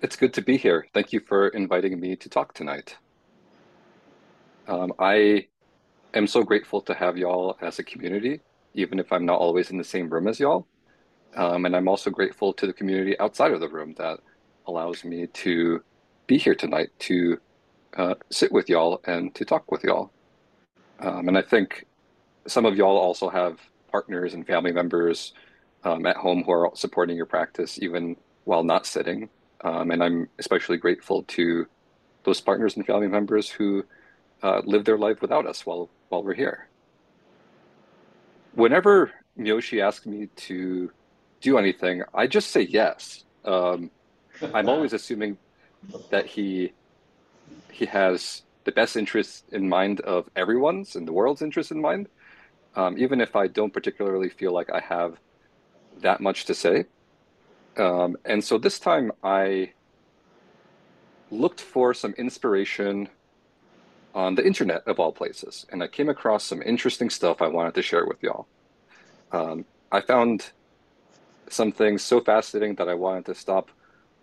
It's good to be here. Thank you for inviting me to talk tonight. Um, I am so grateful to have y'all as a community, even if I'm not always in the same room as y'all. Um, and I'm also grateful to the community outside of the room that allows me to be here tonight to uh, sit with y'all and to talk with y'all. Um, and I think some of y'all also have partners and family members um, at home who are supporting your practice even while not sitting. Um, and I'm especially grateful to those partners and family members who uh, live their life without us while while we're here. Whenever Miyoshi asks me to do anything, I just say yes. Um, I'm always assuming that he he has the best interests in mind of everyone's and the world's interest in mind, um, even if I don't particularly feel like I have that much to say. Um, and so this time I looked for some inspiration on the internet of all places, and I came across some interesting stuff I wanted to share with y'all. Um, I found some things so fascinating that I wanted to stop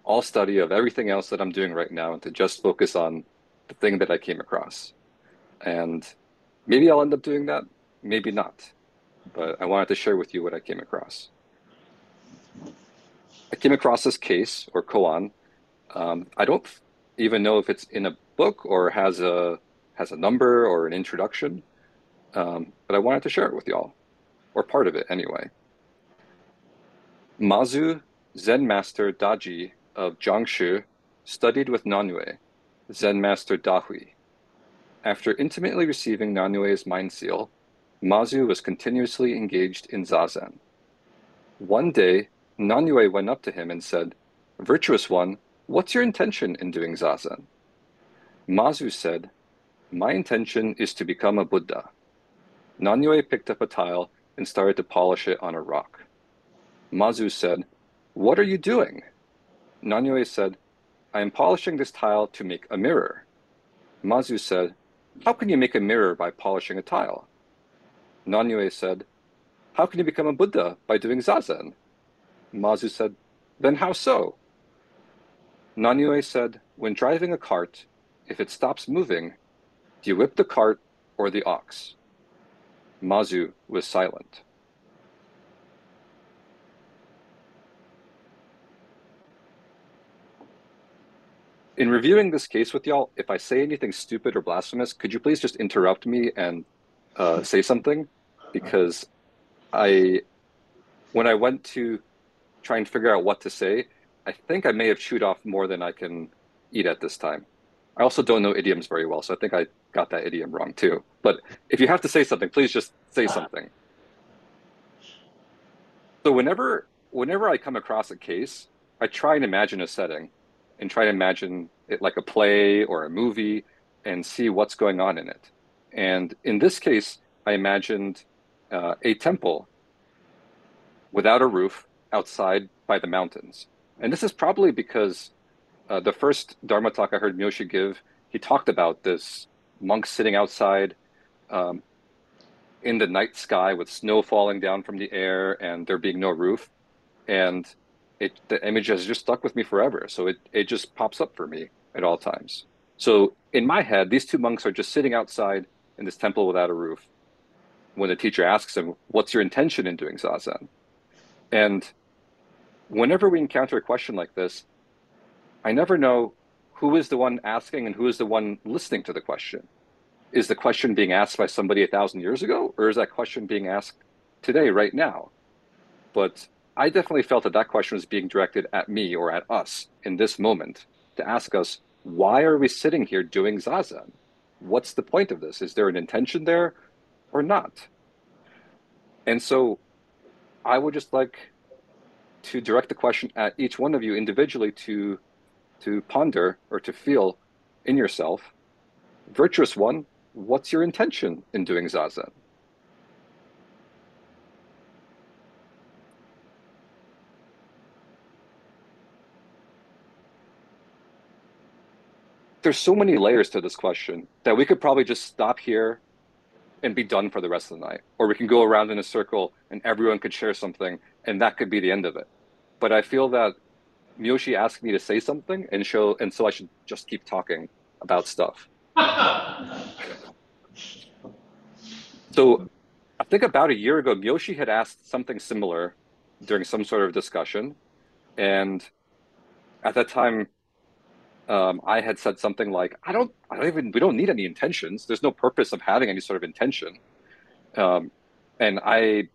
all study of everything else that I'm doing right now and to just focus on the thing that I came across. And maybe I'll end up doing that, maybe not. But I wanted to share with you what I came across. I came across this case or koan. Um, I don't even know if it's in a book or has a has a number or an introduction, um, but I wanted to share it with y'all, or part of it anyway. Mazu Zen Master Daji of Jiangxi studied with Nanyue, Zen Master Dahui. After intimately receiving Nanyue's mind seal, Mazu was continuously engaged in zazen. One day, Nanyue went up to him and said, Virtuous one, what's your intention in doing zazen? Mazu said, My intention is to become a Buddha. Nanyue picked up a tile and started to polish it on a rock. Mazu said, What are you doing? Nanyue said, I am polishing this tile to make a mirror. Mazu said, How can you make a mirror by polishing a tile? Nanyue said, How can you become a Buddha by doing zazen? Mazu said, Then how so? Nanyue said, When driving a cart, if it stops moving, do you whip the cart or the ox? Mazu was silent. In reviewing this case with y'all, if I say anything stupid or blasphemous, could you please just interrupt me and uh, say something? Because I, when I went to try and figure out what to say, I think I may have chewed off more than I can eat at this time. I also don't know idioms very well, so I think I got that idiom wrong too. But if you have to say something, please just say something. So whenever whenever I come across a case, I try and imagine a setting and try to imagine it like a play or a movie and see what's going on in it. And in this case, I imagined uh, a temple without a roof outside by the mountains. And this is probably because uh, the first Dharma talk I heard Miyoshi give, he talked about this monk sitting outside um, in the night sky with snow falling down from the air and there being no roof. And it the image has just stuck with me forever. So it, it just pops up for me at all times. So in my head, these two monks are just sitting outside in this temple without a roof. When the teacher asks them, What's your intention in doing zazen? And whenever we encounter a question like this, I never know who is the one asking and who is the one listening to the question. Is the question being asked by somebody a thousand years ago, or is that question being asked today, right now? But I definitely felt that that question was being directed at me or at us in this moment to ask us, why are we sitting here doing zazen? What's the point of this? Is there an intention there or not? And so I would just like to direct the question at each one of you individually to to ponder or to feel in yourself virtuous one what's your intention in doing zazen? There's so many layers to this question that we could probably just stop here and be done for the rest of the night. Or we can go around in a circle and everyone could share something and that could be the end of it but I feel that Miyoshi asked me to say something and show, and so I should just keep talking about stuff. so I think about a year ago, Miyoshi had asked something similar during some sort of discussion. And at that time, um, I had said something like, I don't, I don't even, we don't need any intentions. There's no purpose of having any sort of intention. Um, and I,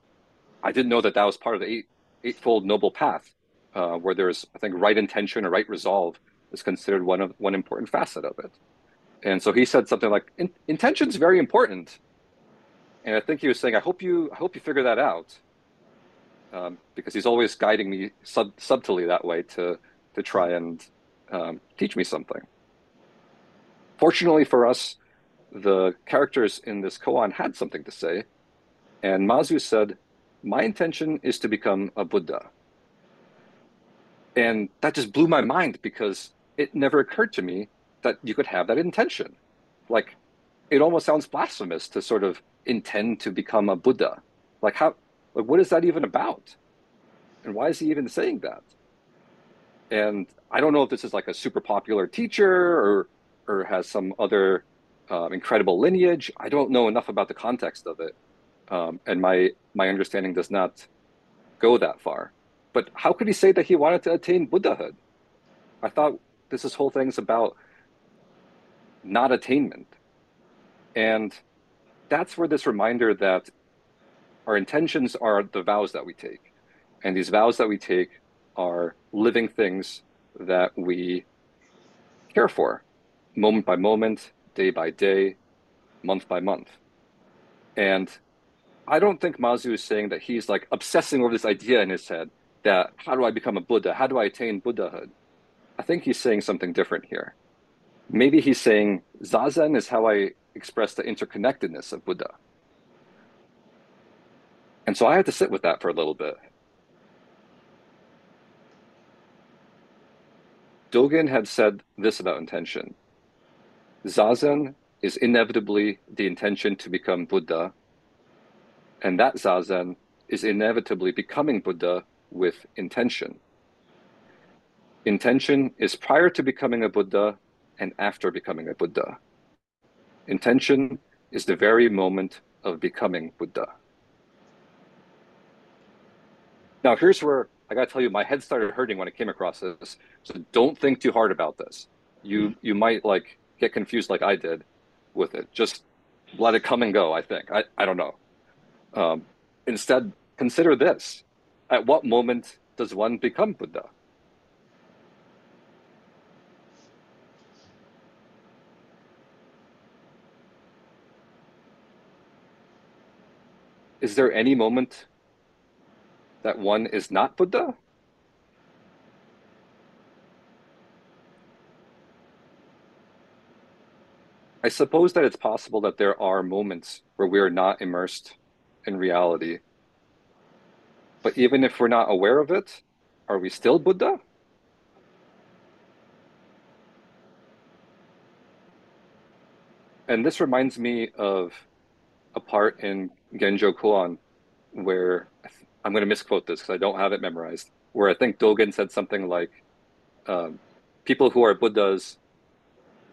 I didn't know that that was part of the eight, eightfold noble path, uh, where there's, I think, right intention or right resolve is considered one of one important facet of it. And so he said something like, In, intention is very important. And I think he was saying, I hope you, I hope you figure that out. Um, because he's always guiding me sub- subtly that way to, to try and um, teach me something. Fortunately for us, the characters in this koan had something to say. And Mazu said, My intention is to become a Buddha. And that just blew my mind because it never occurred to me that you could have that intention. Like, it almost sounds blasphemous to sort of intend to become a Buddha. Like, how, like, what is that even about? And why is he even saying that? And I don't know if this is like a super popular teacher or, or has some other um, incredible lineage. I don't know enough about the context of it. Um, and my, my understanding does not go that far. But how could he say that he wanted to attain Buddhahood? I thought this is whole thing's about not attainment. And that's where this reminder that our intentions are the vows that we take. And these vows that we take are living things that we care for moment by moment, day by day, month by month. And I don't think Mazu is saying that he's like obsessing over this idea in his head that how do I become a Buddha? How do I attain Buddhahood? I think he's saying something different here. Maybe he's saying Zazen is how I express the interconnectedness of Buddha. And so I had to sit with that for a little bit. Dogen had said this about intention Zazen is inevitably the intention to become Buddha, and that Zazen is inevitably becoming Buddha with intention. Intention is prior to becoming a Buddha and after becoming a Buddha. Intention is the very moment of becoming Buddha. Now, here's where I got to tell you, my head started hurting when I came across this. So don't think too hard about this. You you might like get confused like I did with it. Just let it come and go. I think I I don't know. Um, instead, consider this: At what moment does one become Buddha? Is there any moment that one is not Buddha? I suppose that it's possible that there are moments where we are not immersed in reality. But even if we're not aware of it, are we still Buddha? And this reminds me of a part in Genjo Koan where I'm going to misquote this because I don't have it memorized, where I think Dogen said something like, um, "People who are Buddhas,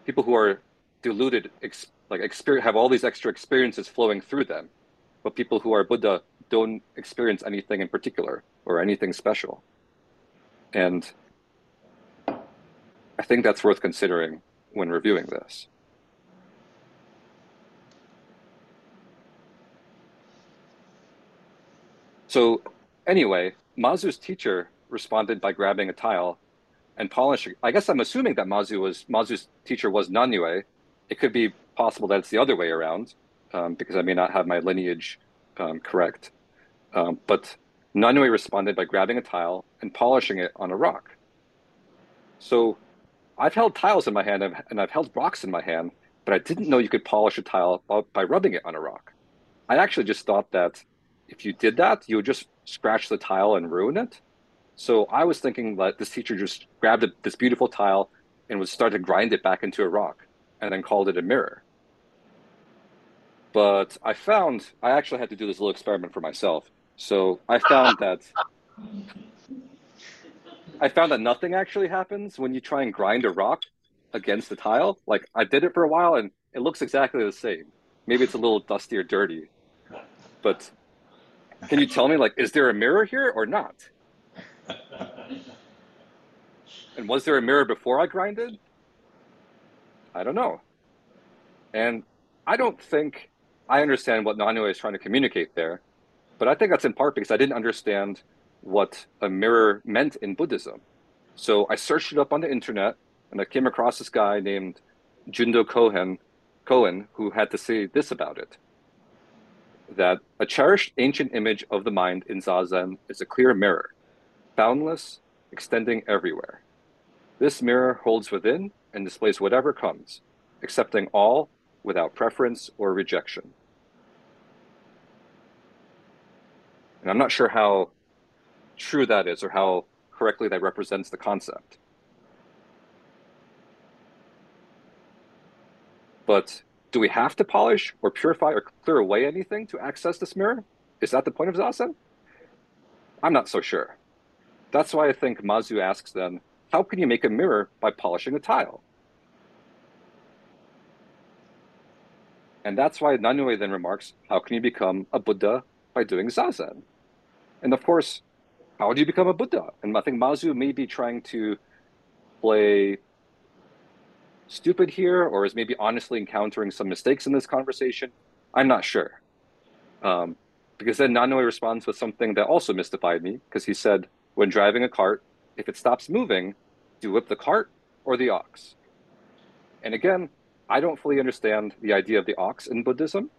people who are deluded, ex- like experience, have all these extra experiences flowing through them, but people who are Buddha don't experience anything in particular or anything special." And I think that's worth considering when reviewing this. So anyway, Mazu's teacher responded by grabbing a tile and polishing. I guess I'm assuming that Mazu was Mazu's teacher was Nanyue. It could be possible that it's the other way around um, because I may not have my lineage um, correct. Um, but Nanyue responded by grabbing a tile and polishing it on a rock. So I've held tiles in my hand and I've held rocks in my hand, but I didn't know you could polish a tile by rubbing it on a rock. I actually just thought that if you did that, you would just scratch the tile and ruin it. So I was thinking that this teacher just grabbed a, this beautiful tile and would start to grind it back into a rock and then called it a mirror. But I found I actually had to do this little experiment for myself. So I found that I found that nothing actually happens when you try and grind a rock against the tile. Like I did it for a while and it looks exactly the same. Maybe it's a little dusty or dirty, but can you tell me like is there a mirror here or not? and was there a mirror before I grinded? I don't know. And I don't think I understand what Nanyue is trying to communicate there, but I think that's in part because I didn't understand what a mirror meant in Buddhism. So I searched it up on the internet and I came across this guy named Jundo Cohen, Cohen, who had to say this about it that a cherished ancient image of the mind in Zazen is a clear mirror, boundless, extending everywhere. This mirror holds within and displays whatever comes, accepting all without preference or rejection. And I'm not sure how true that is or how correctly that represents the concept. But do we have to polish or purify or clear away anything to access this mirror? Is that the point of Zazen? I'm not so sure. That's why I think Mazu asks then, how can you make a mirror by polishing a tile? And that's why Nanyue then remarks, how can you become a Buddha by doing Zazen? And of course, how do you become a Buddha? And I think Mazu may be trying to play stupid here or is maybe honestly encountering some mistakes in this conversation. I'm not sure. Um, because then Nanyue responds with something that also mystified me because he said, when driving a cart, if it stops moving, do you whip the cart or the ox? And again, I don't fully understand the idea of the ox in Buddhism.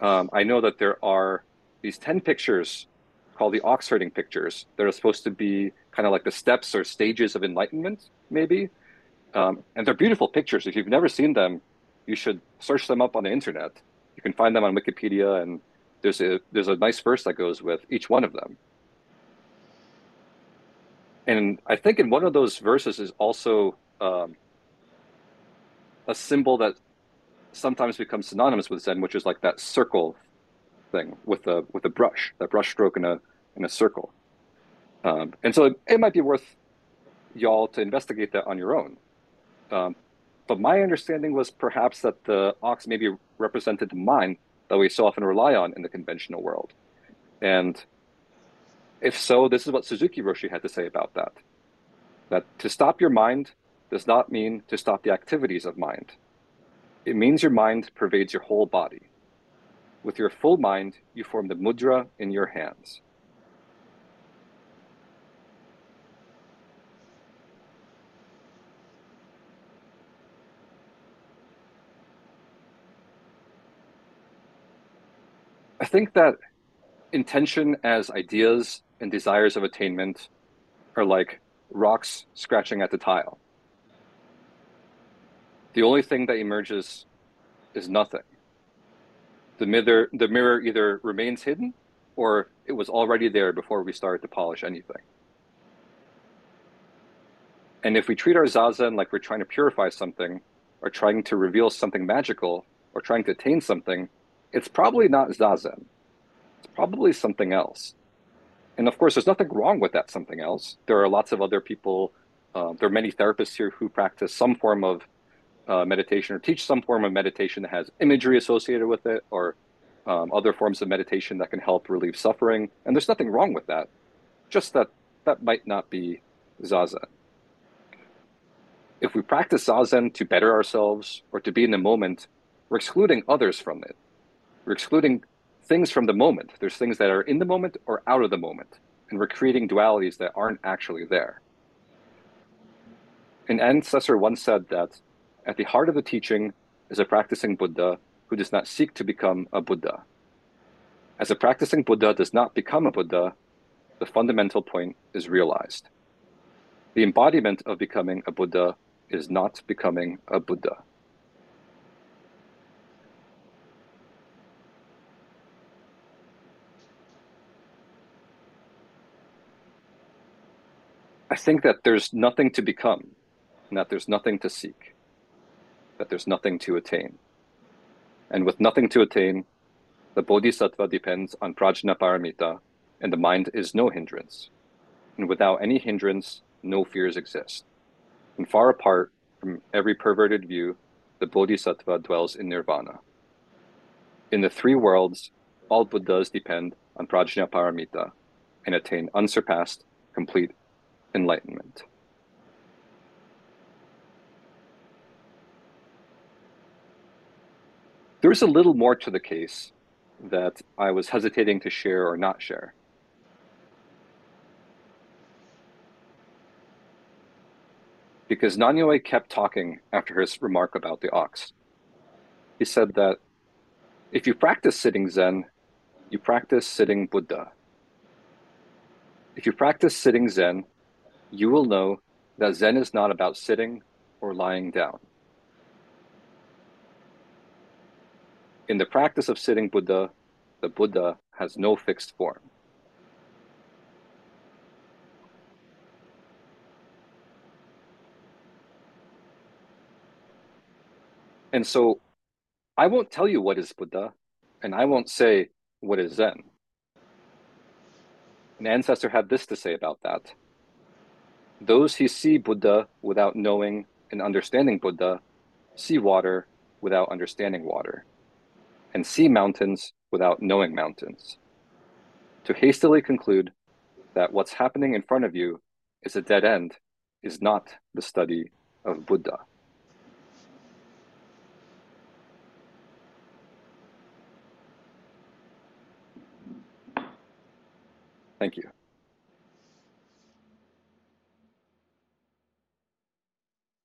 Um, I know that there are these 10 pictures called the ox herding pictures that are supposed to be kind of like the steps or stages of enlightenment, maybe. Um, and they're beautiful pictures. If you've never seen them, you should search them up on the internet. You can find them on Wikipedia, and there's a there's a nice verse that goes with each one of them. And I think in one of those verses is also um, a symbol that sometimes becomes synonymous with Zen, which is like that circle thing with a with a brush, that brush stroke in a in a circle. Um, and so it, it, might be worth y'all to investigate that on your own. Um, but my understanding was perhaps that the ox maybe represented the mind that we so often rely on in the conventional world. And if so, this is what Suzuki Roshi had to say about that. That to stop your mind does not mean to stop the activities of mind. It means your mind pervades your whole body. With your full mind, you form the mudra in your hands. I think that intention as ideas and desires of attainment are like rocks scratching at the tile. The only thing that emerges is nothing. The mirror, the mirror either remains hidden or it was already there before we started to polish anything. And if we treat our zazen like we're trying to purify something or trying to reveal something magical or trying to attain something, it's probably not zazen. It's probably something else. And of course, there's nothing wrong with that something else. There are lots of other people, uh, there are many therapists here who practice some form of uh, meditation or teach some form of meditation that has imagery associated with it or um, other forms of meditation that can help relieve suffering. And there's nothing wrong with that. Just that that might not be zazen. If we practice zazen to better ourselves or to be in the moment, we're excluding others from it. We're excluding things from the moment. There's things that are in the moment or out of the moment. And we're creating dualities that aren't actually there. An ancestor once said that at the heart of the teaching is a practicing Buddha who does not seek to become a Buddha. As a practicing Buddha does not become a Buddha, the fundamental point is realized. The embodiment of becoming a Buddha is not becoming a Buddha. I think that there's nothing to become and that there's nothing to seek, that there's nothing to attain. And with nothing to attain, the bodhisattva depends on prajna paramita, and the mind is no hindrance. And without any hindrance, no fears exist. And far apart from every perverted view, the Bodhisattva dwells in nirvana. In the three worlds, all Buddhas depend on Prajnaparamita and attain unsurpassed, complete enlightenment. There's a little more to the case that I was hesitating to share or not share. Because Nanyue kept talking after his remark about the ox. He said that if you practice sitting Zen, you practice sitting Buddha. If you practice sitting Zen, you will know that Zen is not about sitting or lying down. In the practice of sitting Buddha, the Buddha has no fixed form. And so I won't tell you what is Buddha, and I won't say what is Zen. An ancestor had this to say about that. Those who see Buddha without knowing and understanding Buddha see water without understanding water see mountains without knowing mountains. To hastily conclude that what's happening in front of you is a dead end is not the study of Buddha. Thank you.